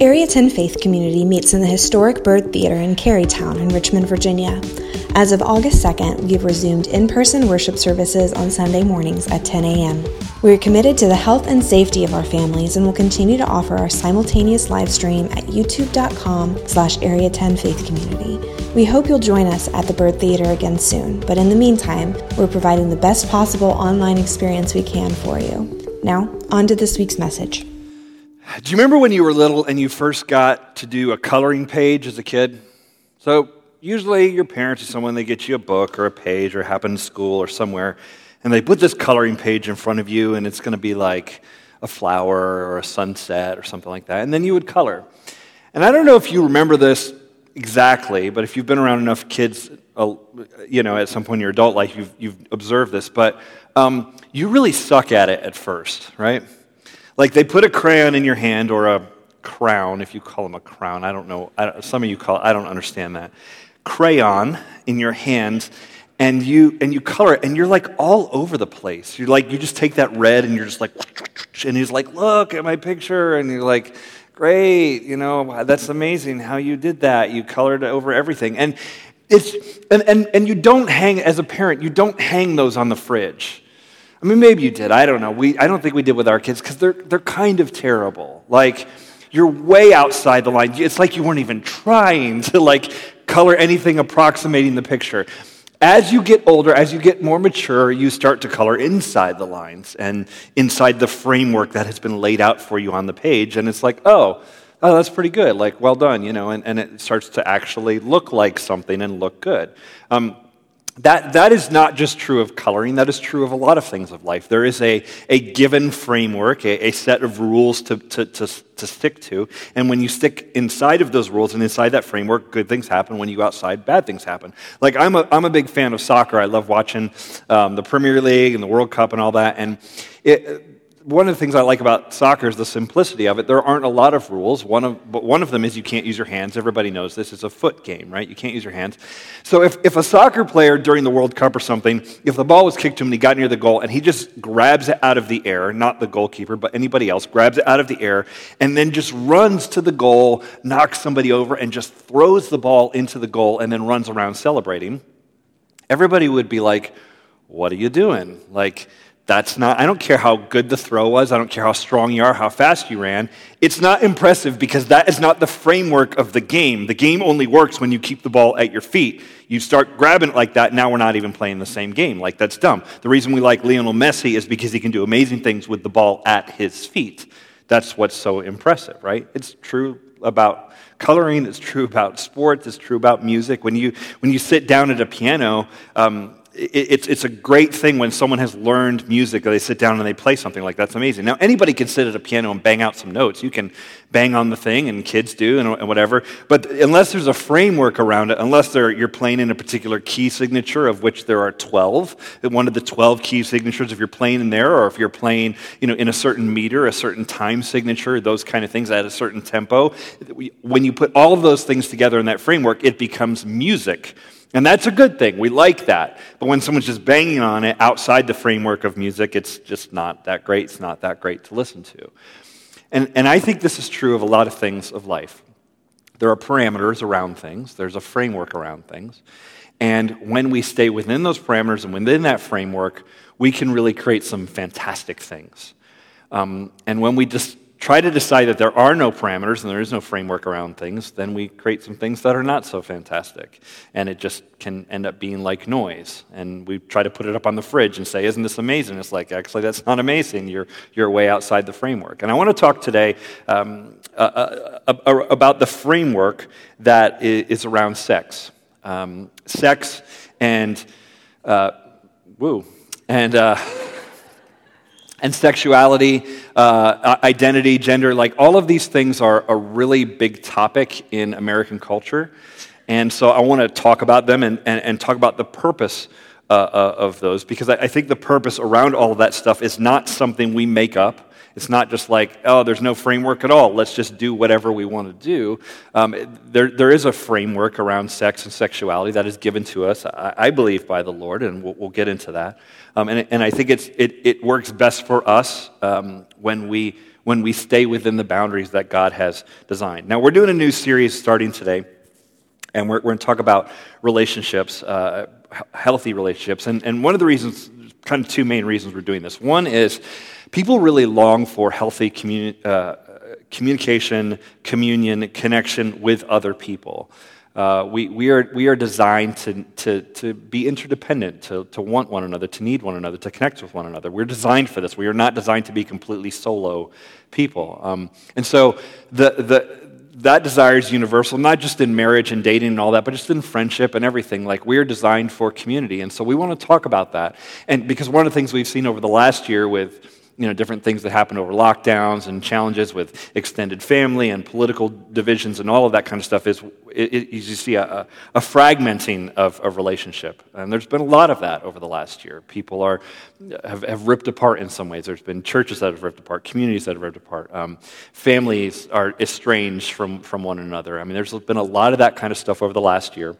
Area 10 Faith Community meets in the historic Byrd Theater in Carytown in Richmond, Virginia. As of August 2nd, we have resumed in person worship services on Sunday mornings at 10 a.m. We are committed to the health and safety of our families and will continue to offer our simultaneous live stream at youtube.com slash area 10 faith community. We hope you'll join us at the Byrd Theater again soon, but in the meantime, we're providing the best possible online experience we can for you. Now, on to this week's message. Do you remember when you were little and you first got to do a coloring page as a kid? So, usually your parents or someone, they get you a book or a page or happen in school or somewhere, and they put this coloring page in front of you, and it's going to be like a flower or a sunset or something like that. And then you would color. And I don't know if you remember this exactly, but if you've been around enough kids, uh, you know, at some point in your adult life, you've, you've observed this, but um, you really suck at it at first, right? Like they put a crayon in your hand or a crown, if you call them a crown. I don't know. I some of you call it, I don't understand that. Crayon in your hand, and you and you color it, and you're like all over the place. You're like you just take that red, and you're just like, and he's like, look at my picture, and you're like, great, you know, that's amazing how you did that. You colored over everything, and it's and and and you don't hang as a parent. You don't hang those on the fridge I mean, maybe you did. I don't know. We, I don't think we did with our kids because they're, they're kind of terrible. Like, you're way outside the line. It's like you weren't even trying to like color anything approximating the picture. As you get older, as you get more mature, you start to color inside the lines and inside the framework that has been laid out for you on the page. And it's like, oh, oh, that's pretty good. Like, well done, you know, and, and it starts to actually look like something and look good. Um, that, that is not just true of coloring, that is true of a lot of things of life. There is a, a given framework, a, a set of rules to, to, to, to, stick to. And when you stick inside of those rules and inside that framework, good things happen. When you go outside, bad things happen. Like, I'm a, I'm a big fan of soccer. I love watching um, the Premier League and the World Cup and all that. And it, one of the things I like about soccer is the simplicity of it. There aren't a lot of rules. One of, but one of them is you can't use your hands. Everybody knows this. It's a foot game, right? You can't use your hands. So if, if a soccer player during the World Cup or something, if the ball was kicked to him and he got near the goal and he just grabs it out of the air, not the goalkeeper, but anybody else, grabs it out of the air and then just runs to the goal, knocks somebody over, and just throws the ball into the goal and then runs around celebrating, everybody would be like, What are you doing? Like, that's not, I don't care how good the throw was. I don't care how strong you are, how fast you ran. It's not impressive because that is not the framework of the game. The game only works when you keep the ball at your feet. You start grabbing it like that, now we're not even playing the same game. Like, that's dumb. The reason we like Lionel Messi is because he can do amazing things with the ball at his feet. That's what's so impressive, right? It's true about coloring, it's true about sports, it's true about music. When you, when you sit down at a piano, um, it's, it's a great thing when someone has learned music, they sit down and they play something like that's amazing. Now, anybody can sit at a piano and bang out some notes. You can bang on the thing, and kids do, and, and whatever. But unless there's a framework around it, unless you're playing in a particular key signature, of which there are 12, one of the 12 key signatures, if you're playing in there, or if you're playing you know, in a certain meter, a certain time signature, those kind of things at a certain tempo, when you put all of those things together in that framework, it becomes music. And that's a good thing. We like that. But when someone's just banging on it outside the framework of music, it's just not that great. It's not that great to listen to. And, and I think this is true of a lot of things of life. There are parameters around things, there's a framework around things. And when we stay within those parameters and within that framework, we can really create some fantastic things. Um, and when we just try to decide that there are no parameters and there is no framework around things, then we create some things that are not so fantastic. And it just can end up being like noise. And we try to put it up on the fridge and say, Isn't this amazing? It's like, actually, that's not amazing. You're, you're way outside the framework. And I want to talk today um, uh, uh, uh, about the framework that is around sex. Um, sex and, uh, woo, and, uh, and sexuality, uh, identity, gender, like all of these things are a really big topic in American culture. And so I want to talk about them and, and, and talk about the purpose uh, uh, of those because I, I think the purpose around all of that stuff is not something we make up. It's not just like, oh, there's no framework at all. Let's just do whatever we want to do. Um, there, there is a framework around sex and sexuality that is given to us, I, I believe, by the Lord, and we'll, we'll get into that. Um, and, and I think it's, it, it works best for us um, when we when we stay within the boundaries that God has designed. Now, we're doing a new series starting today, and we're, we're going to talk about relationships, uh, healthy relationships. And, and one of the reasons, kind of two main reasons we're doing this. One is people really long for healthy communi- uh, communication, communion, connection with other people. Uh, we, we, are, we are designed to, to, to be interdependent, to, to want one another, to need one another, to connect with one another. We're designed for this. We are not designed to be completely solo people. Um, and so the, the, that desire is universal, not just in marriage and dating and all that, but just in friendship and everything. Like we're designed for community. And so we want to talk about that. And because one of the things we've seen over the last year with you know, different things that happen over lockdowns and challenges with extended family and political divisions and all of that kind of stuff is it, it, you see a, a, fragmenting of a relationship. And there's been a lot of that over the last year. People are, have, have ripped apart in some ways. There's been churches that have ripped apart, communities that have ripped apart, um, families are estranged from, from one another. I mean, there's been a lot of that kind of stuff over the last year.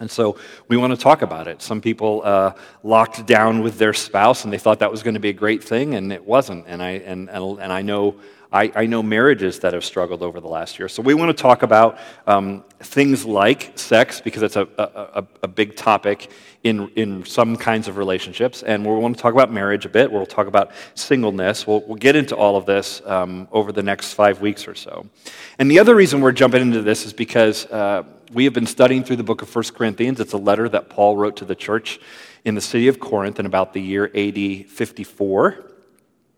And so we want to talk about it. Some people uh, locked down with their spouse and they thought that was going to be a great thing, and it wasn't. And I, and, and, and I, know, I, I know marriages that have struggled over the last year. So we want to talk about um, things like sex, because it's a, a, a, big topic in, in some kinds of relationships. And we want to talk about marriage a bit. We'll talk about singleness. We'll, we'll get into all of this um, over the next five weeks or so. And the other reason we're jumping into this is because. Uh, we have been studying through the book of 1 Corinthians. It's a letter that Paul wrote to the church in the city of Corinth in about the year AD 54.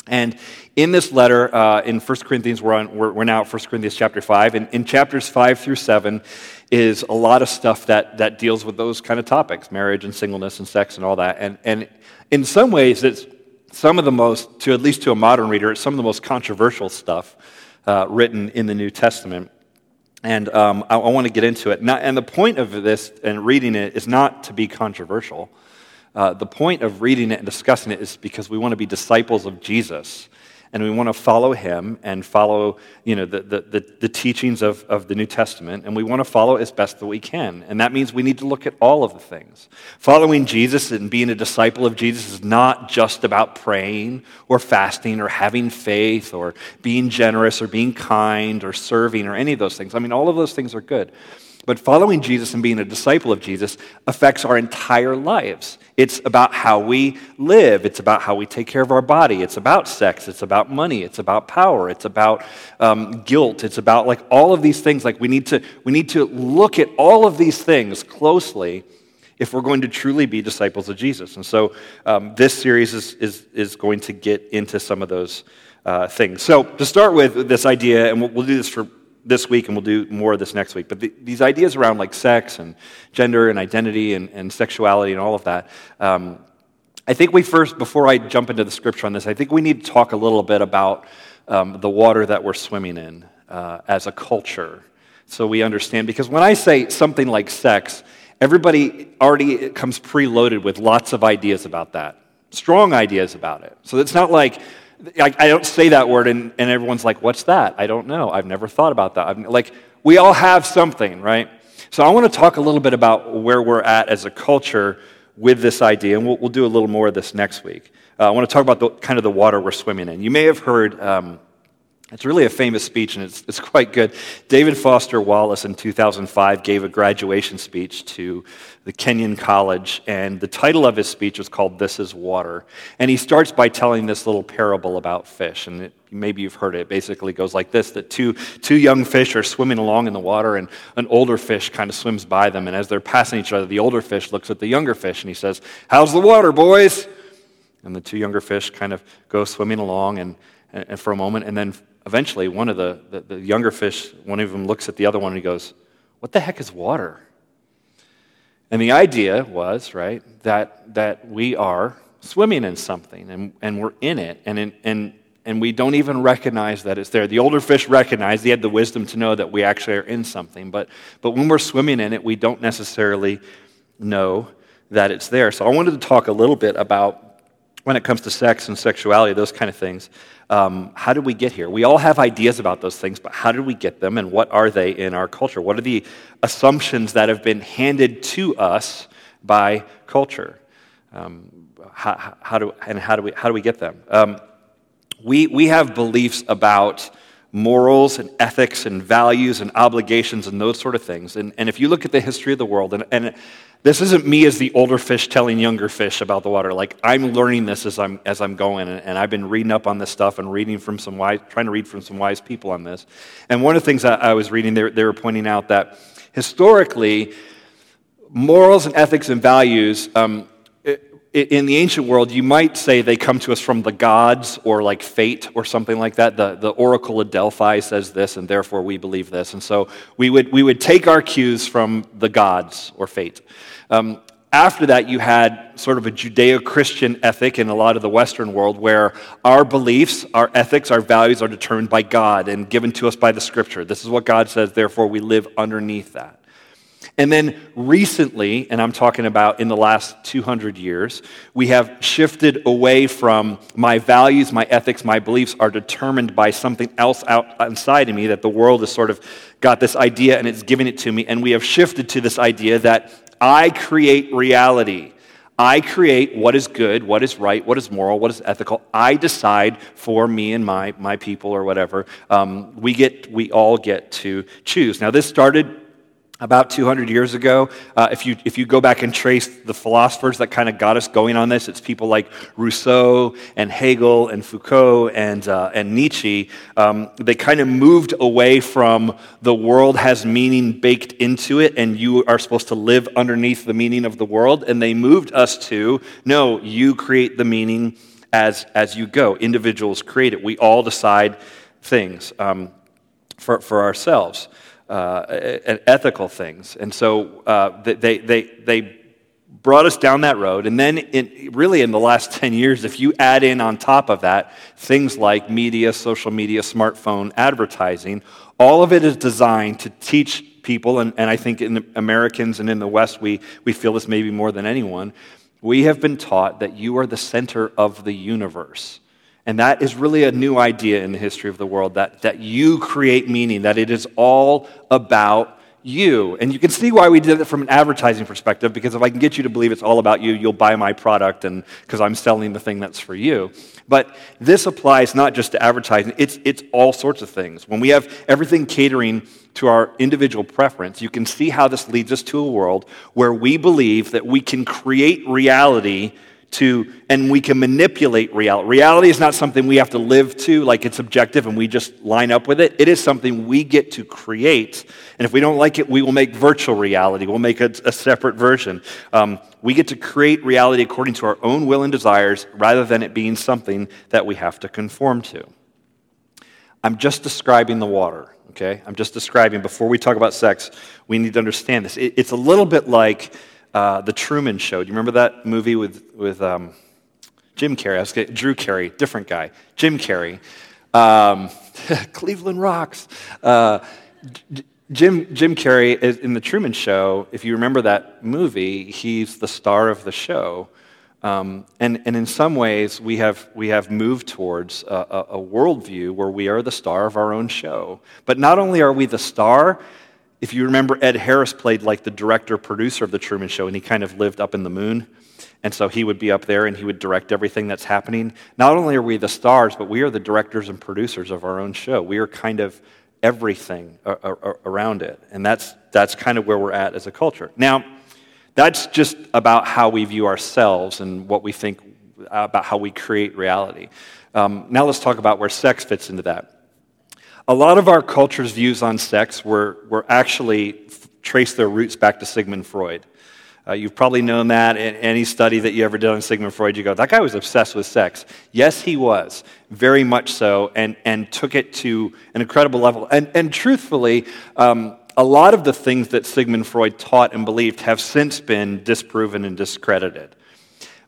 And in this letter, uh, in 1 Corinthians, we're, on, we're, we're, now at 1 Corinthians chapter 5. And in chapters 5 through 7 is a lot of stuff that, that deals with those kind of topics marriage and singleness and sex and all that. And, and in some ways, it's some of the most, to at least to a modern reader, it's some of the most controversial stuff uh, written in the New Testament. And um, I, I want to get into it. Now, and the point of this and reading it is not to be controversial. Uh, the point of reading it and discussing it is because we want to be disciples of Jesus and we want to follow him and follow you know, the, the, the, the, teachings of, of the New Testament, and we want to follow as best that we can. And that means we need to look at all of the things. Following Jesus and being a disciple of Jesus is not just about praying or fasting or having faith or being generous or being kind or serving or any of those things. I mean, all of those things are good. But following Jesus and being a disciple of Jesus affects our entire lives. It's about how we live. It's about how we take care of our body. It's about sex. It's about money. It's about power. It's about um, guilt. It's about like all of these things. Like we need to we need to look at all of these things closely if we're going to truly be disciples of Jesus. And so um, this series is, is is going to get into some of those uh, things. So to start with this idea, and we'll, we'll do this for this week, and we'll do more of this next week. But the, these ideas around like sex and gender and identity and, and sexuality and all of that, um, I think we first, before I jump into the scripture on this, I think we need to talk a little bit about um, the water that we're swimming in uh, as a culture, so we understand. Because when I say something like sex, everybody already comes preloaded with lots of ideas about that, strong ideas about it. So it's not like I, I don't say that word and, and everyone's like, what's that? I don't know. I've never thought about that. I'm, like, we all have something, right? So I want to talk a little bit about where we're at as a culture with this idea, and we'll, we'll do a little more of this next week. Uh, I want to talk about the, kind of the water we're swimming in. You may have heard um, it's really a famous speech, and it's, it's quite good. David Foster Wallace in 2005 gave a graduation speech to the Kenyon College, and the title of his speech was called This is Water. And he starts by telling this little parable about fish, and it, maybe you've heard it. It basically goes like this that two, two young fish are swimming along in the water, and an older fish kind of swims by them, and as they're passing each other, the older fish looks at the younger fish, and he says, How's the water, boys? And the two younger fish kind of go swimming along and, and for a moment, and then eventually one of the, the, the, younger fish, one of them looks at the other one and he goes, What the heck is water? And the idea was, right, that, that we are swimming in something and, and we're in it and, in, and, and we don't even recognize that it's there. The older fish recognized, he had the wisdom to know that we actually are in something. But, but when we're swimming in it, we don't necessarily know that it's there. So I wanted to talk a little bit about when it comes to sex and sexuality, those kind of things. Um, how did we get here? We all have ideas about those things, but how did we get them and what are they in our culture? What are the assumptions that have been handed to us by culture? Um, how, how, do, and how do, we, how do we get them? Um, we, we have beliefs about morals and ethics and values and obligations and those sort of things. And, and if you look at the history of the world, and, and this isn't me as the older fish telling younger fish about the water. Like I'm learning this as I'm as I'm going, and, and I've been reading up on this stuff and reading from some wise, trying to read from some wise people on this. And one of the things I, I was reading, they, they were pointing out that historically, morals and ethics and values um, in the ancient world, you might say they come to us from the gods or like fate or something like that. The, the Oracle of Delphi says this, and therefore we believe this. And so we would, we would take our cues from the gods or fate. Um, after that, you had sort of a Judeo Christian ethic in a lot of the Western world where our beliefs, our ethics, our values are determined by God and given to us by the scripture. This is what God says, therefore we live underneath that. And then recently, and I'm talking about in the last 200 years, we have shifted away from my values, my ethics, my beliefs are determined by something else out inside of me that the world has sort of got this idea and it's giving it to me. And we have shifted to this idea that I create reality. I create what is good, what is right, what is moral, what is ethical. I decide for me and my, my people or whatever. Um, we, get, we all get to choose. Now, this started about 200 years ago. Uh, if, you, if you go back and trace the philosophers that kind of got us going on this, it's people like Rousseau and Hegel and Foucault and, uh, and Nietzsche. Um, they kind of moved away from the world has meaning baked into it and you are supposed to live underneath the meaning of the world. And they moved us to no, you create the meaning as, as you go. Individuals create it. We all decide things um, for, for ourselves uh, ethical things. And so uh, they, they, they brought us down that road. And then, in, really, in the last 10 years, if you add in on top of that things like media, social media, smartphone, advertising, all of it is designed to teach people, and, and I think in Americans and in the West, we, we feel this maybe more than anyone. We have been taught that you are the center of the universe. And that is really a new idea in the history of the world that, that you create meaning, that it is all about you. And you can see why we did it from an advertising perspective, because if I can get you to believe it's all about you, you'll buy my product and because I'm selling the thing that's for you. But this applies not just to advertising, it's, it's all sorts of things. When we have everything catering to our individual preference, you can see how this leads us to a world where we believe that we can create reality to, and we can manipulate reality. Reality is not something we have to live to, like it's objective and we just line up with it. It is something we get to create. And if we don't like it, we will make virtual reality. We'll make a, a separate version. Um, we get to create reality according to our own will and desires rather than it being something that we have to conform to. I'm just describing the water, okay? I'm just describing, before we talk about sex, we need to understand this. It, it's a little bit like, uh, the Truman Show. Do you remember that movie with, with um, Jim Carrey? I was getting, Drew Carey, different guy. Jim Carrey. Um, Cleveland rocks. Uh, Jim, Jim Carrey is in the Truman Show. If you remember that movie, he's the star of the show. Um, and, and in some ways, we have, we have moved towards a, a, a worldview where we are the star of our own show. But not only are we the star, if you remember, Ed Harris played like the director producer of The Truman Show, and he kind of lived up in the moon. And so he would be up there and he would direct everything that's happening. Not only are we the stars, but we are the directors and producers of our own show. We are kind of everything around it. And that's, that's kind of where we're at as a culture. Now, that's just about how we view ourselves and what we think about how we create reality. Um, now let's talk about where sex fits into that. A lot of our culture's views on sex were, were actually trace their roots back to Sigmund Freud. Uh, you've probably known that in any study that you ever did on Sigmund Freud. You go, that guy was obsessed with sex. Yes, he was, very much so, and, and took it to an incredible level. And, and truthfully, um, a lot of the things that Sigmund Freud taught and believed have since been disproven and discredited.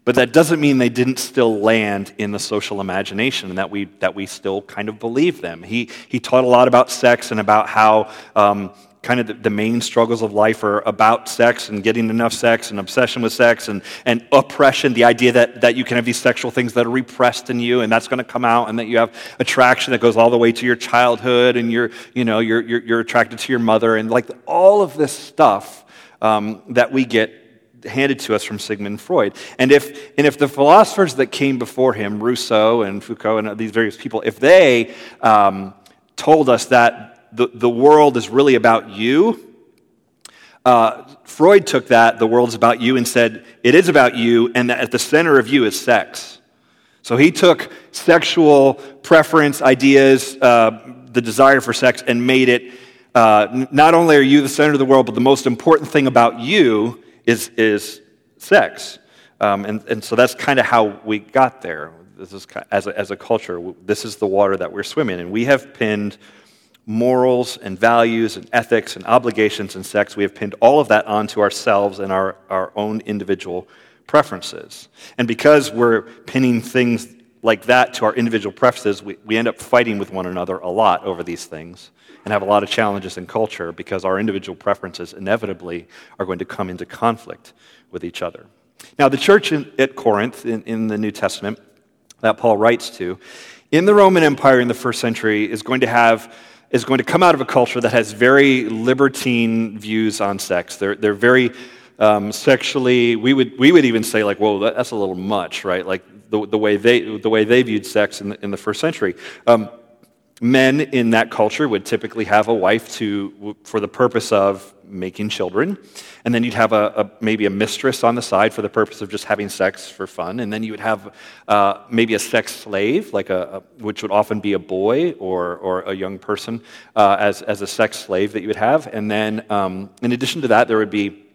But that doesn't mean they didn't still land in the social imagination and that we, that we still kind of believe them. He, he taught a lot about sex and about how um, kind of the, the, main struggles of life are about sex and getting enough sex and obsession with sex and, and oppression, the idea that, that you can have these sexual things that are repressed in you and that's going to come out and that you have attraction that goes all the way to your childhood and you're, you know, you're, you're, you're attracted to your mother and like all of this stuff um, that we get handed to us from Sigmund Freud. And if, and if the philosophers that came before him, Rousseau and Foucault and these various people, if they um, told us that the, the world is really about you, uh, Freud took that, the world is about you, and said, it is about you, and that at the center of you is sex. So he took sexual preference, ideas, uh, the desire for sex, and made it uh, not only are you the center of the world, but the most important thing about you is, is sex. Um, and, and so that's kind of how we got there. This is, as, a, as a culture, this is the water that we're swimming in. And we have pinned morals and values and ethics and obligations and sex. We have pinned all of that onto ourselves and our, our own individual preferences. And because we're pinning things like that to our individual preferences, we, we end up fighting with one another a lot over these things and have a lot of challenges in culture because our individual preferences inevitably are going to come into conflict with each other. Now, the church in, at Corinth in, in the New Testament that Paul writes to, in the Roman Empire in the first century, is going to have is going to come out of a culture that has very libertine views on sex. They're, they're very um, sexually, we would, we would even say, like, whoa, that's a little much, right? Like the, the, way, they, the way they viewed sex in the, in the first century. Um, men in that culture would typically have a wife to, for the purpose of making children. And then you'd have a, a, maybe a mistress on the side for the purpose of just having sex for fun. And then you would have uh, maybe a sex slave, like a, a, which would often be a boy or, or a young person uh, as, as a sex slave that you would have. And then um, in addition to that, there would be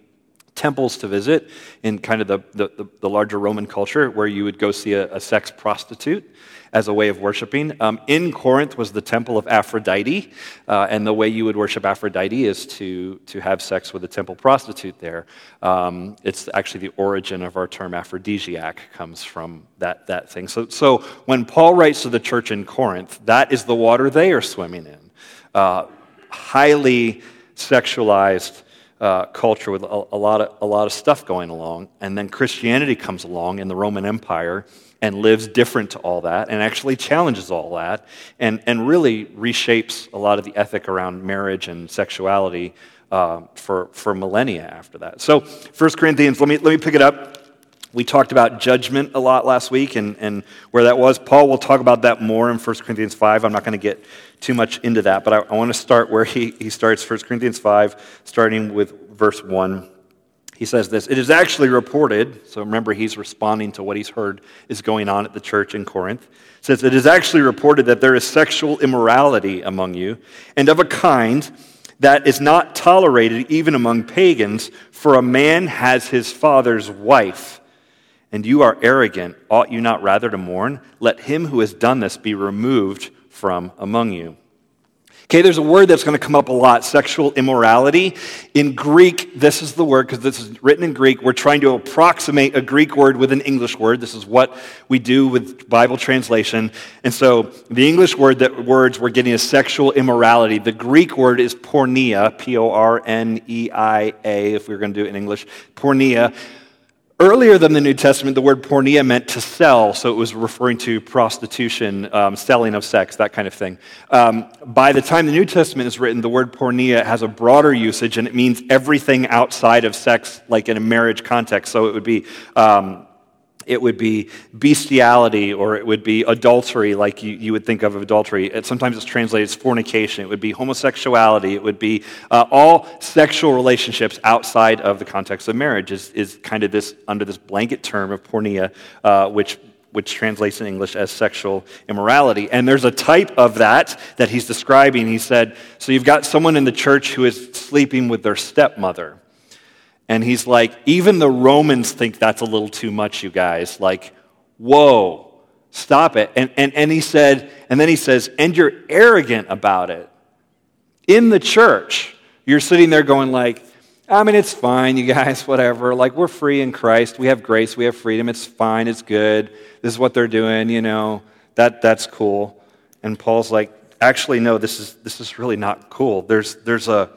temples to visit in kind of the, the, the larger Roman culture where you would go see a, a sex prostitute as a way of worshiping. Um, in Corinth was the temple of Aphrodite, uh, and the way you would worship Aphrodite is to, to have sex with a temple prostitute there. Um, it's actually the origin of our term aphrodisiac comes from that, that thing. So, so when Paul writes to the church in Corinth, that is the water they are swimming in. Uh, highly sexualized uh, culture with a, a, lot of, a lot of stuff going along. And then Christianity comes along in the Roman Empire and lives different to all that and actually challenges all that and, and really reshapes a lot of the ethic around marriage and sexuality uh, for, for millennia after that. So, 1 Corinthians, let me, let me pick it up. We talked about judgment a lot last week and, and where that was. Paul will talk about that more in 1 Corinthians 5. I'm not going to get too much into that, but I, I want to start where he, he starts 1 Corinthians 5, starting with verse 1. He says this It is actually reported, so remember he's responding to what he's heard is going on at the church in Corinth. It says, It is actually reported that there is sexual immorality among you, and of a kind that is not tolerated even among pagans, for a man has his father's wife and you are arrogant, ought you not rather to mourn? Let him who has done this be removed from among you. Okay, there's a word that's going to come up a lot sexual immorality. In Greek, this is the word, because this is written in Greek. We're trying to approximate a Greek word with an English word. This is what we do with Bible translation. And so the English word that words we're getting is sexual immorality. The Greek word is porneia, P O R N E I A, if we we're going to do it in English. Porneia. Earlier than the New Testament, the word porneia meant to sell, so it was referring to prostitution, um, selling of sex, that kind of thing. Um, by the time the New Testament is written, the word porneia has a broader usage, and it means everything outside of sex, like in a marriage context. So it would be um, it would be bestiality or it would be adultery, like you, you would think of adultery. It, sometimes it's translated as fornication. It would be homosexuality. It would be uh, all sexual relationships outside of the context of marriage, is, is kind of this under this blanket term of porneia, uh, which which translates in English as sexual immorality. And there's a type of that that he's describing. He said, So you've got someone in the church who is sleeping with their stepmother. And he's like, even the Romans think that's a little too much, you guys. Like, whoa, stop it. And, and, and he said, and then he says, and you're arrogant about it. In the church, you're sitting there going like, I mean, it's fine, you guys, whatever. Like, we're free in Christ. We have grace. We have freedom. It's fine. It's good. This is what they're doing, you know. That, that's cool. And Paul's like, actually, no, this is, this is really not cool. There's, there's a,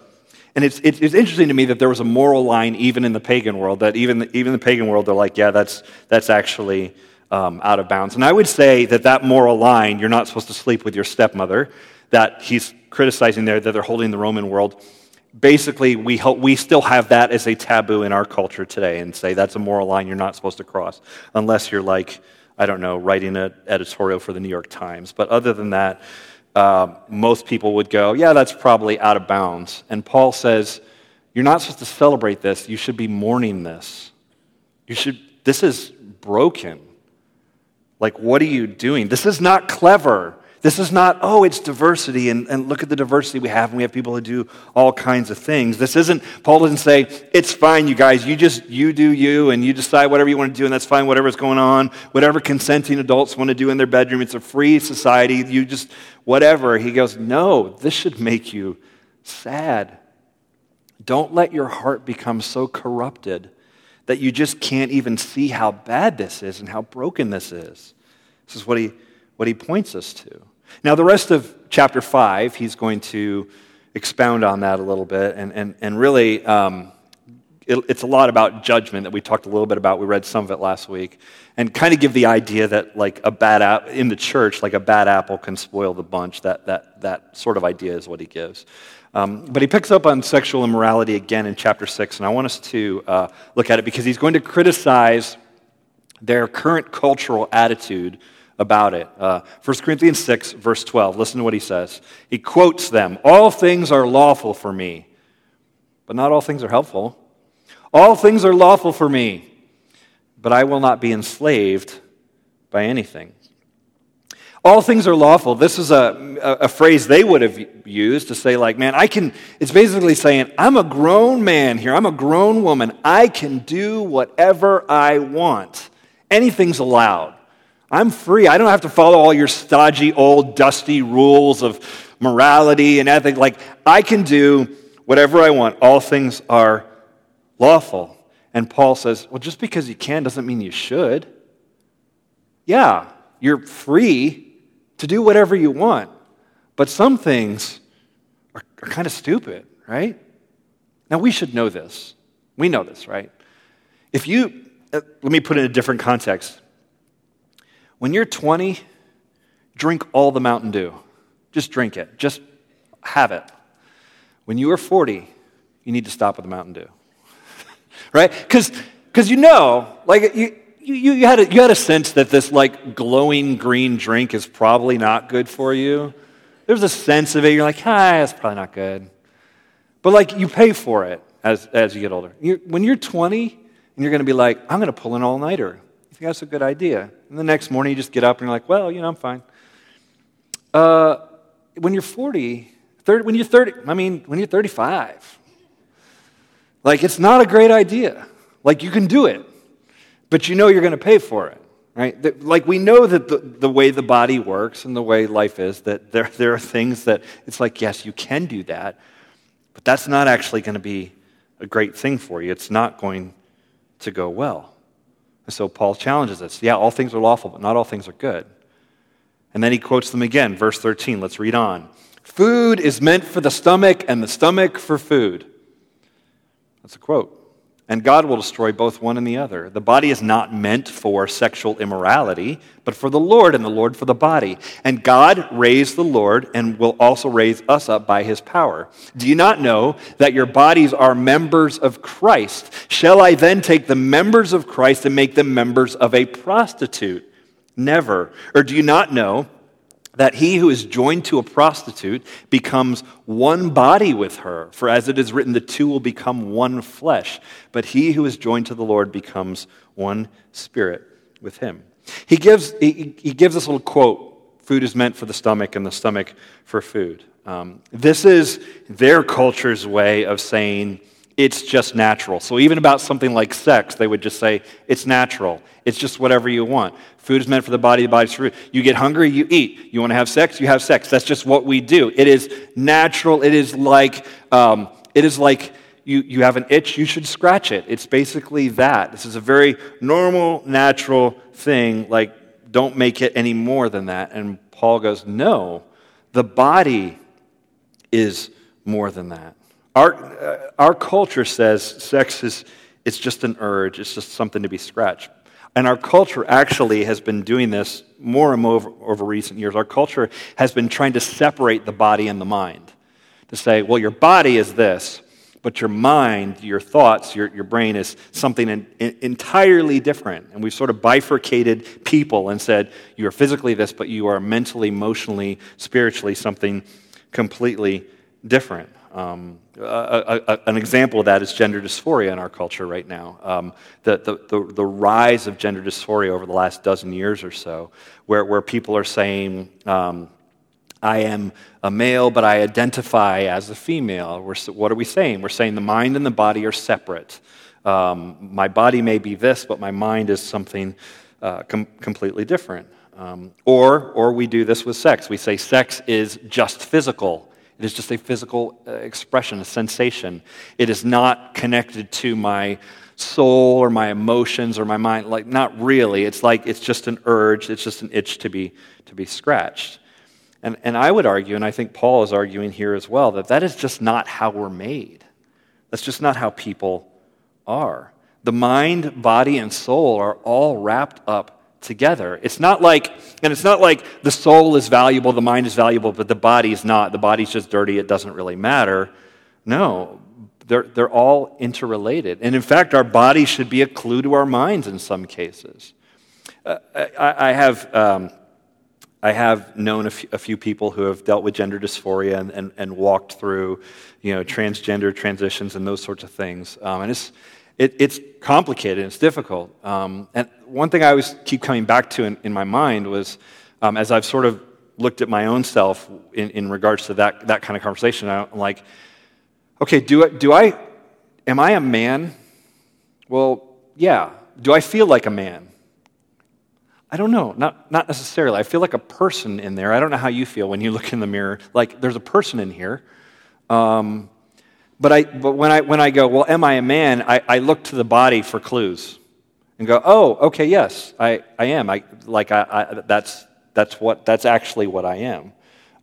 and it's, it's interesting to me that there was a moral line even in the pagan world, that even, even the pagan world, they're like, yeah, that's, that's actually um, out of bounds. And I would say that that moral line, you're not supposed to sleep with your stepmother, that he's criticizing there, that they're holding the Roman world, basically, we, help, we still have that as a taboo in our culture today and say that's a moral line you're not supposed to cross unless you're like, I don't know, writing an editorial for the New York Times. But other than that, uh, most people would go, yeah, that's probably out of bounds. And Paul says, you're not supposed to celebrate this. You should be mourning this. You should, this is broken. Like, what are you doing? This is not clever. This is not, oh, it's diversity, and, and look at the diversity we have, and we have people who do all kinds of things. This isn't, Paul doesn't say, it's fine, you guys, you just, you do you, and you decide whatever you want to do, and that's fine, whatever's going on, whatever consenting adults want to do in their bedroom, it's a free society, you just, whatever. He goes, no, this should make you sad. Don't let your heart become so corrupted that you just can't even see how bad this is and how broken this is. This is what he, what he points us to. Now, the rest of chapter 5, he's going to expound on that a little bit. And, and, and really, um, it, it's a lot about judgment that we talked a little bit about. We read some of it last week. And kind of give the idea that, like, a bad apple in the church, like a bad apple can spoil the bunch. That, that, that sort of idea is what he gives. Um, but he picks up on sexual immorality again in chapter 6. And I want us to uh, look at it because he's going to criticize their current cultural attitude about it. Uh, 1 Corinthians 6, verse 12. Listen to what he says. He quotes them All things are lawful for me, but not all things are helpful. All things are lawful for me, but I will not be enslaved by anything. All things are lawful. This is a, a, a, phrase they would have used to say, like, man, I can, it's basically saying, I'm a grown man here. I'm a grown woman. I can do whatever I want. Anything's allowed. I'm free. I don't have to follow all your stodgy, old, dusty rules of morality and ethics. Like, I can do whatever I want. All things are lawful. And Paul says, well, just because you can doesn't mean you should. Yeah, you're free to do whatever you want. But some things are, are kind of stupid, right? Now, we should know this. We know this, right? If you, uh, let me put it in a different context. When you're 20, drink all the Mountain Dew. Just drink it. Just have it. When you are 40, you need to stop with the Mountain Dew. right? Because you know, like, you, you, you, had a, you had a sense that this, like, glowing green drink is probably not good for you. There's a sense of it. You're like, ah, it's probably not good. But, like, you pay for it as, as you get older. You're, when you're 20, and you're going to be like, I'm going to pull an all nighter. You think that's a good idea. And the next morning you just get up and you're like, well, you know, I'm fine. Uh, when you're 40, 30, when you're 30, I mean, when you're 35, like it's not a great idea. Like you can do it, but you know you're going to pay for it, right? Like we know that the, the way the body works and the way life is, that there, there are things that it's like, yes, you can do that, but that's not actually going to be a great thing for you. It's not going to go well. And so Paul challenges us. Yeah, all things are lawful, but not all things are good. And then he quotes them again, verse 13. Let's read on. Food is meant for the stomach, and the stomach for food. That's a quote and God will destroy both one and the other. The body is not meant for sexual immorality, but for the Lord, and the Lord for the body. And God raised the Lord and will also raise us up by his power. Do you not know that your bodies are members of Christ? Shall I then take the members of Christ and make them members of a prostitute? Never. Or do you not know? That he who is joined to a prostitute becomes one body with her. For as it is written, the two will become one flesh. But he who is joined to the Lord becomes one spirit with him. He gives, he, he gives this little quote food is meant for the stomach, and the stomach for food. Um, this is their culture's way of saying it's just natural. So, even about something like sex, they would just say, it's natural. It's just whatever you want. Food is meant for the body, the body's food. You get hungry, you eat. You want to have sex, you have sex. That's just what we do. It is natural. It is like, um, it is like you, you have an itch, you should scratch it. It's basically that. This is a very normal, natural thing. Like, don't make it any more than that. And Paul goes, no, the body is more than that. Our, uh, our culture says sex is it's just an urge, it's just something to be scratched. And our culture actually has been doing this more and more over, over recent years. Our culture has been trying to separate the body and the mind. to say, well, your body is this, but your mind, your thoughts, your, your brain is something in, in, entirely different. And we've sort of bifurcated people and said, you are physically this, but you are mentally, emotionally, spiritually something completely different. Um, a, a, an example of that is gender dysphoria in our culture right now. Um, the, the, the, the, rise of gender dysphoria over the last dozen years or so, where, where people are saying, um, I am a male, but I identify as a female. We're, what are we saying? We're saying the mind and the body are separate. Um, my body may be this, but my mind is something uh, com- completely different. Um, or, or we do this with sex. We say sex is just physical. It is just a physical uh, expression, a sensation. It is not connected to my soul or my emotions or my mind. Like, not really. It's like it's just an urge, it's just an itch to be, to be scratched. And, and I would argue, and I think Paul is arguing here as well, that that is just not how we're made. That's just not how people are. The mind, body, and soul are all wrapped up together. It's not like, and it's not like the soul is valuable, the mind is valuable, but the body is not. The body's just dirty, it doesn't really matter. No, they're, they're all interrelated. And in fact, our body should be a clue to our minds in some cases. Uh, I, I, have. Um, I have known a few, few, people who have dealt with gender dysphoria and, and, and, walked through, you know, transgender transitions and those sorts of things. Um, and it's, it, it's complicated, it's difficult. Um, and one thing I always keep coming back to in, in my mind was um, as I've sort of looked at my own self in, in regards to that, that kind of conversation, I'm like, okay, do I, do I, am I a man? Well, yeah. Do I feel like a man? I don't know, not, not necessarily. I feel like a person in there. I don't know how you feel when you look in the mirror. Like there's a person in here. Um, but, I, but when, I, when I go, well, am I a man? I, I look to the body for clues and go, oh, okay, yes, I, I am. I, like I, I, that's, that's, what, that's actually what I am.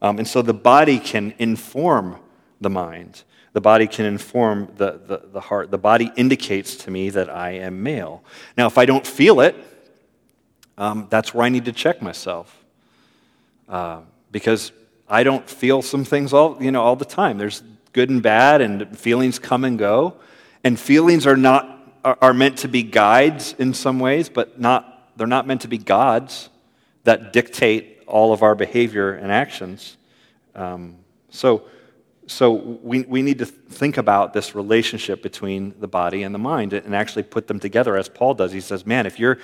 Um, and so the body can inform the mind. The body can inform the, the, the heart. The body indicates to me that I am male. Now, if I don't feel it, um, that's where I need to check myself. Uh, because I don't feel some things all, you know, all the time. There's good and bad, and feelings come and go. And feelings are, not, are, meant to be guides in some ways, but not, they're not meant to be gods that dictate all of our behavior and actions. Um, so, so we, we need to think about this relationship between the body and the mind and actually put them together as paul does he says man if you're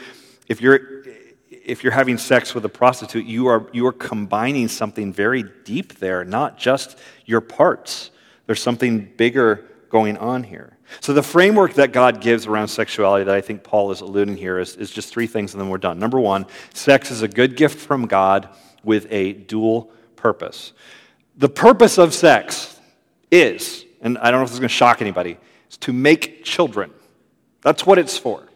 if you're if you're having sex with a prostitute, you are, you are combining something very deep there, not just your parts. There's something bigger going on here. So, the framework that God gives around sexuality that I think Paul is alluding here is, is just three things, and then we're done. Number one, sex is a good gift from God with a dual purpose. The purpose of sex is, and I don't know if this is going to shock anybody, is to make children. That's what it's for.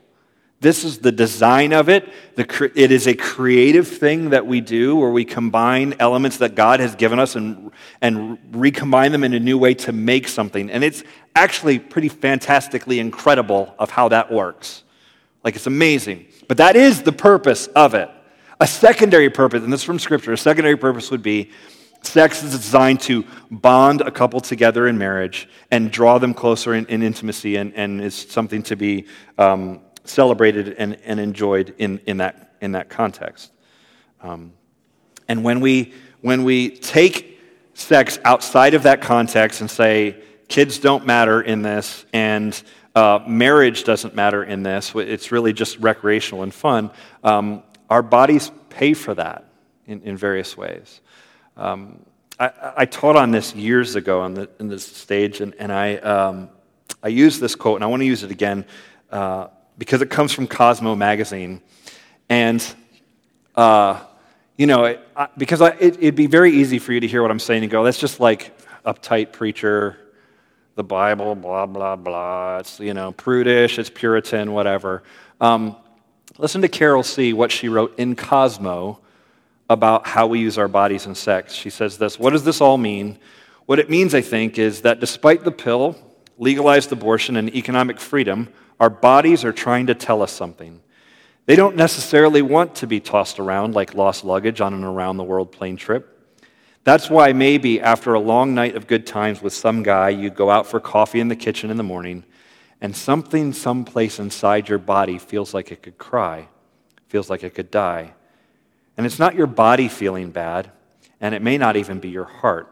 This is the design of it. The, it is a creative thing that we do where we combine elements that God has given us and, and recombine them in a new way to make something. And it's actually pretty fantastically incredible of how that works. Like it's amazing. But that is the purpose of it. A secondary purpose, and this is from Scripture, a secondary purpose would be sex is designed to bond a couple together in marriage and draw them closer in, in intimacy and, and is something to be. Um, celebrated and, and enjoyed in, in, that, in that context. Um, and when we, when we take sex outside of that context and say, kids don't matter in this, and uh, marriage doesn't matter in this, it's really just recreational and fun, um, our bodies pay for that in, in various ways. Um, I, I, taught on this years ago on, the, in this stage, and, and I, um, I used this quote, and I want to use it again. Uh, because it comes from Cosmo magazine. And, uh, you know, it, I, because I, it, it'd be very easy for you to hear what I'm saying and go, that's just like uptight preacher, the Bible, blah, blah, blah. It's, you know, prudish, it's Puritan, whatever. Um, listen to Carol C., what she wrote in Cosmo about how we use our bodies and sex. She says this What does this all mean? What it means, I think, is that despite the pill, legalized abortion, and economic freedom, our bodies are trying to tell us something. They don't necessarily want to be tossed around like lost luggage on an around the world plane trip. That's why maybe after a long night of good times with some guy, you go out for coffee in the kitchen in the morning, and something someplace inside your body feels like it could cry, feels like it could die. And it's not your body feeling bad, and it may not even be your heart.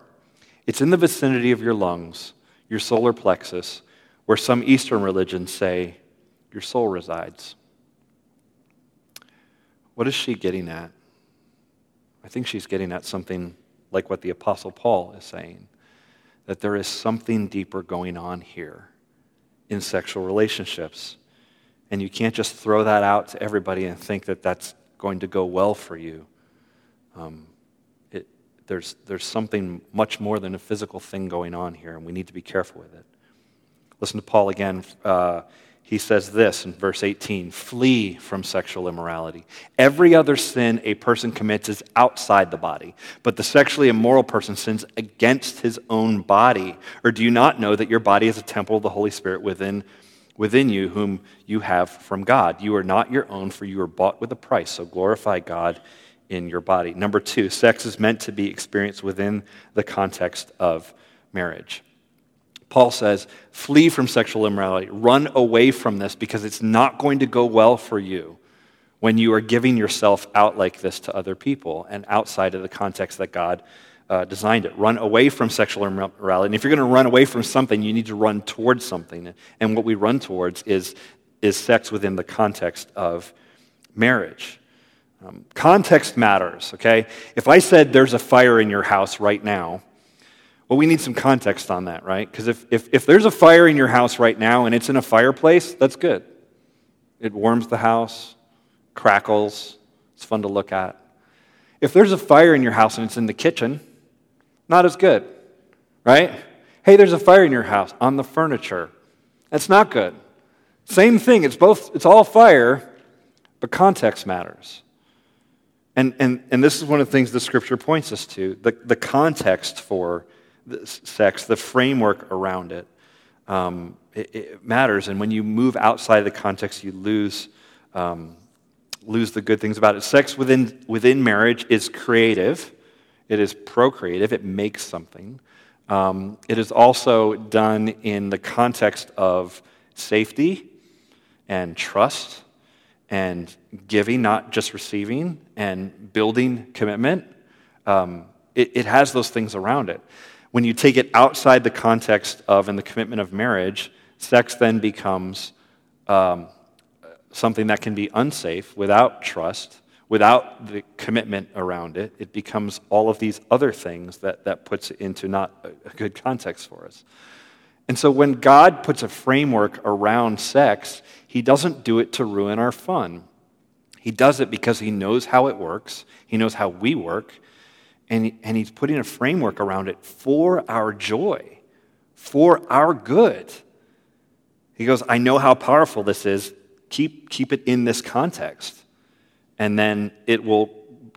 It's in the vicinity of your lungs, your solar plexus, where some Eastern religions say your soul resides. What is she getting at? I think she's getting at something like what the Apostle Paul is saying that there is something deeper going on here in sexual relationships. And you can't just throw that out to everybody and think that that's going to go well for you. Um, it, there's, there's something much more than a physical thing going on here, and we need to be careful with it. Listen to Paul again. Uh, he says this in verse 18 flee from sexual immorality. Every other sin a person commits is outside the body, but the sexually immoral person sins against his own body. Or do you not know that your body is a temple of the Holy Spirit within, within you, whom you have from God? You are not your own, for you are bought with a price, so glorify God in your body. Number two, sex is meant to be experienced within the context of marriage. Paul says, flee from sexual immorality. Run away from this because it's not going to go well for you when you are giving yourself out like this to other people and outside of the context that God uh, designed it. Run away from sexual immorality. And if you're going to run away from something, you need to run towards something. And what we run towards is, is sex within the context of marriage. Um, context matters, okay? If I said there's a fire in your house right now, well, we need some context on that, right? Because if, if, if there's a fire in your house right now and it's in a fireplace, that's good. It warms the house, crackles, it's fun to look at. If there's a fire in your house and it's in the kitchen, not as good, right? Hey, there's a fire in your house on the furniture. That's not good. Same thing, it's both, it's all fire, but context matters. And, and, and this is one of the things the scripture points us to the, the context for sex, the framework around it, um, it, it, matters. And when you move outside the context, you lose, um, lose the good things about it. Sex within, within marriage is creative, it is procreative, it makes something. Um, it is also done in the context of safety and trust and giving, not just receiving, and building commitment. Um, it, it, has those things around it. When you take it outside the context of and the commitment of marriage, sex then becomes um, something that can be unsafe without trust, without the commitment around it. It becomes all of these other things that, that puts it into not a good context for us. And so when God puts a framework around sex, he doesn't do it to ruin our fun. He does it because he knows how it works, he knows how we work, and, and he's putting a framework around it for our joy, for our good. He goes, I know how powerful this is. Keep, keep it in this context, and then it will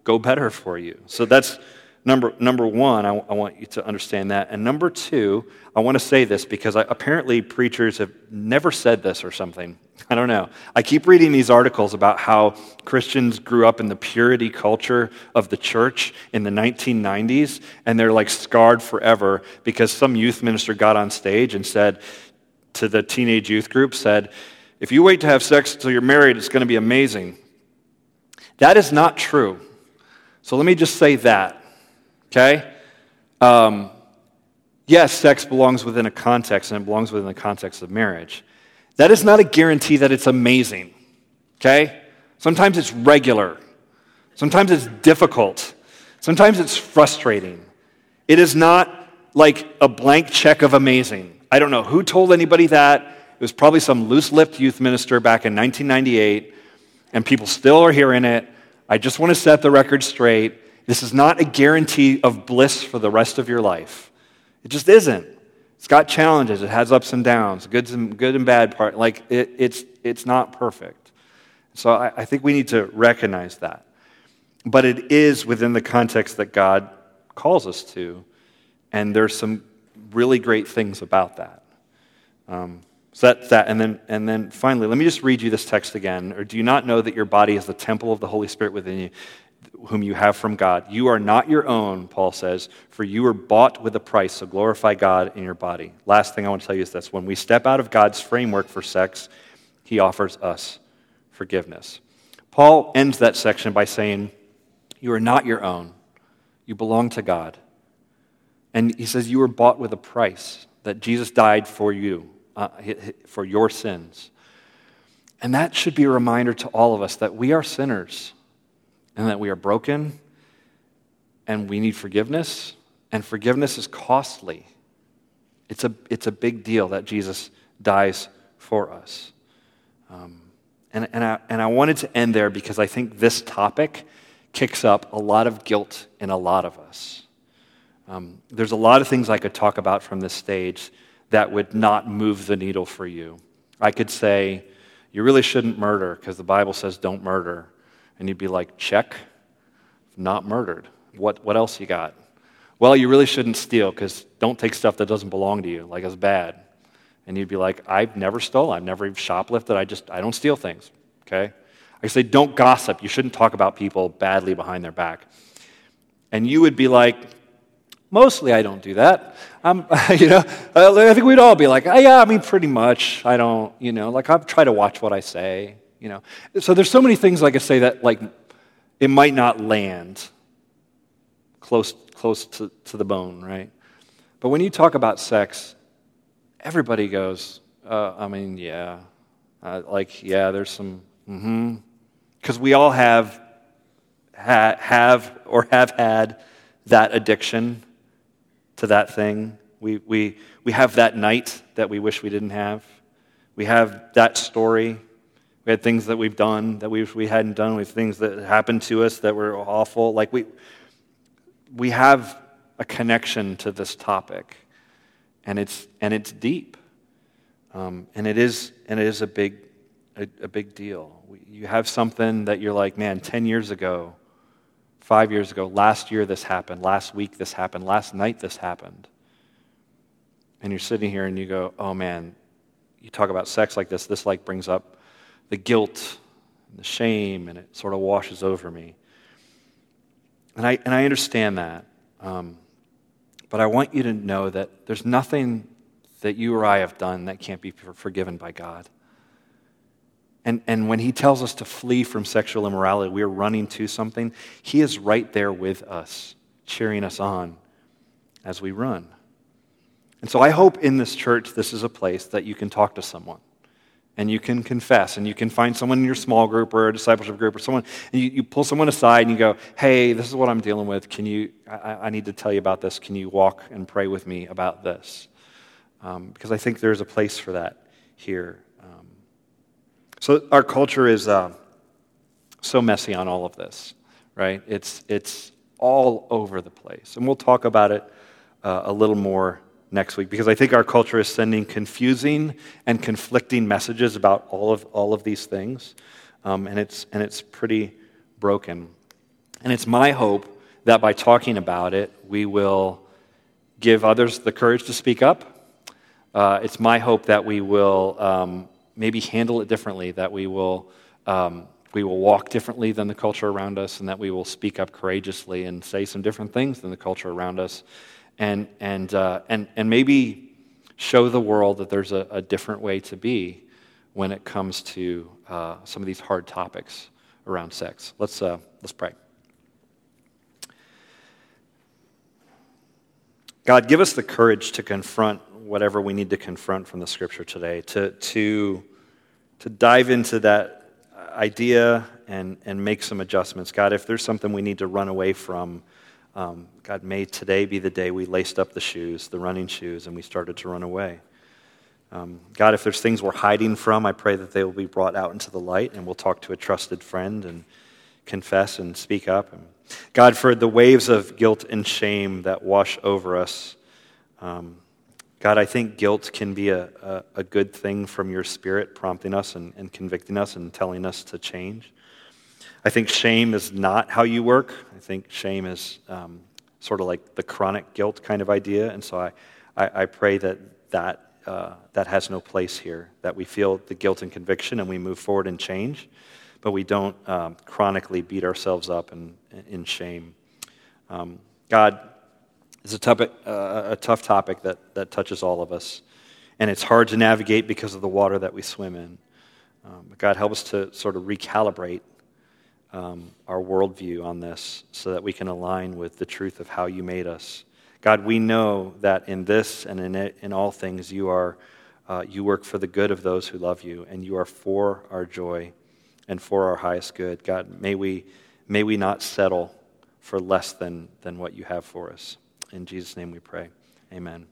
go better for you. So that's number, number one. I, I want you to understand that. And number two, I want to say this because I, apparently preachers have never said this or something. I don't know. I keep reading these articles about how Christians grew up in the purity culture of the church in the 1990s, and they're like scarred forever because some youth minister got on stage and said to the teenage youth group, said, if you wait to have sex until you're married, it's going to be amazing. That is not true. So let me just say that, okay? Um, yes, sex belongs within a context, and it belongs within the context of marriage. That is not a guarantee that it's amazing, okay? Sometimes it's regular, sometimes it's difficult, sometimes it's frustrating. It is not like a blank check of amazing. I don't know who told anybody that. It was probably some loose lipped youth minister back in 1998, and people still are hearing it. I just want to set the record straight. This is not a guarantee of bliss for the rest of your life. It just isn't. It's got challenges. It has ups and downs, good and, good and bad part. Like, it, it's, it's not perfect. So I, I think we need to recognize that. But it is within the context that God calls us to. And there's some really great things about that. Um, so that's that. And then, and then finally, let me just read you this text again. Or do you not know that your body is the temple of the Holy Spirit within you? Whom you have from God. You are not your own, Paul says, for you were bought with a price, so glorify God in your body. Last thing I want to tell you is this when we step out of God's framework for sex, he offers us forgiveness. Paul ends that section by saying, You are not your own, you belong to God. And he says, You were bought with a price, that Jesus died for you, uh, for your sins. And that should be a reminder to all of us that we are sinners and that we are broken and we need forgiveness, and forgiveness is costly. It's a, it's a big deal that Jesus dies for us. Um, and, and, I, and I wanted to end there because I think this topic kicks up a lot of guilt in a lot of us. Um, there's a lot of things I could talk about from this stage that would not move the needle for you. I could say, you really shouldn't murder because the Bible says don't murder. And you'd be like, check, not murdered. What, what else you got? Well, you really shouldn't steal because don't take stuff that doesn't belong to you, like it's bad. And you'd be like, I've never stolen. I've never shoplifted. I just, I don't steal things. Okay? I say, don't gossip. You shouldn't talk about people badly behind their back. And you would be like, mostly I don't do that. I'm, you know, I think we'd all be like, oh, yeah, I mean, pretty much. I don't, you know, like I try to watch what I say you know. So there's so many things, like I say, that like it might not land close, close to, to the bone, right? But when you talk about sex, everybody goes, uh, I mean, yeah. Uh, like, yeah, there's some, mm-hmm. Because we all have, ha- have or have had that addiction to that thing. We, we, we have that night that we wish we didn't have. We have that story we had things that we've done that we, we hadn't done. We have things that happened to us that were awful. Like we, we have a connection to this topic, and it's, and it's deep. Um, and, it is, and it is a big, a, a big deal. You have something that you're like, man, 10 years ago, five years ago, last year this happened, last week this happened, last night this happened. And you're sitting here and you go, oh man, you talk about sex like this, this like brings up the guilt and the shame, and it sort of washes over me. And I, and I understand that. Um, but I want you to know that there's nothing that you or I have done that can't be forgiven by God. And, and when He tells us to flee from sexual immorality, we're running to something, He is right there with us, cheering us on as we run. And so I hope in this church, this is a place that you can talk to someone and you can confess and you can find someone in your small group or a discipleship group or someone and you, you pull someone aside and you go hey this is what i'm dealing with. Can you i, I need to tell you about this. Can you walk and pray with me about this? Um, because i think there's a place for that here um, so our culture is uh, so messy on all of this right? It's it's all over the place. And we'll talk about it uh, a little more next week because I think our culture is sending confusing and conflicting messages about all of, all of these things. Um, and, it's, and it's pretty broken. And it's my hope that by talking about it, we will give others the courage to speak up. Uh, it's my hope that we will um, maybe handle it differently, that we will, um, we will walk differently than the culture around us, and that we will speak up courageously and say some different things than the culture around us and, and, uh, and, and maybe show the world that there's a, a, different way to be when it comes to uh, some of these hard topics around sex. Let's, uh, let's pray. God, give us the courage to confront whatever we need to confront from the scripture today, to, to, to dive into that idea and, and make some adjustments. God, if there's something we need to run away from, um, God, may today be the day we laced up the shoes, the running shoes, and we started to run away. Um, God, if there's things we're hiding from, I pray that they will be brought out into the light and we'll talk to a trusted friend and confess and speak up. And God, for the waves of guilt and shame that wash over us, um, God, I think guilt can be a, a, a, good thing from your spirit, prompting us and, and convicting us and telling us to change. I think shame is not how you work. I think shame is um, sort of like the chronic guilt kind of idea. And so I, I, I pray that that, uh, that has no place here, that we feel the guilt and conviction and we move forward and change. but we don't um, chronically beat ourselves up in, in shame. Um, God is a, topic, uh, a tough topic that, that touches all of us, and it's hard to navigate because of the water that we swim in. Um, but God, help us to sort of recalibrate um, our worldview on this so that we can align with the truth of how you made us. God, we know that in this and in, it, in all things, you, are, uh, you work for the good of those who love you, and you are for our joy and for our highest good. God, may we, may we not settle for less than, than what you have for us. In Jesus' name we pray. Amen.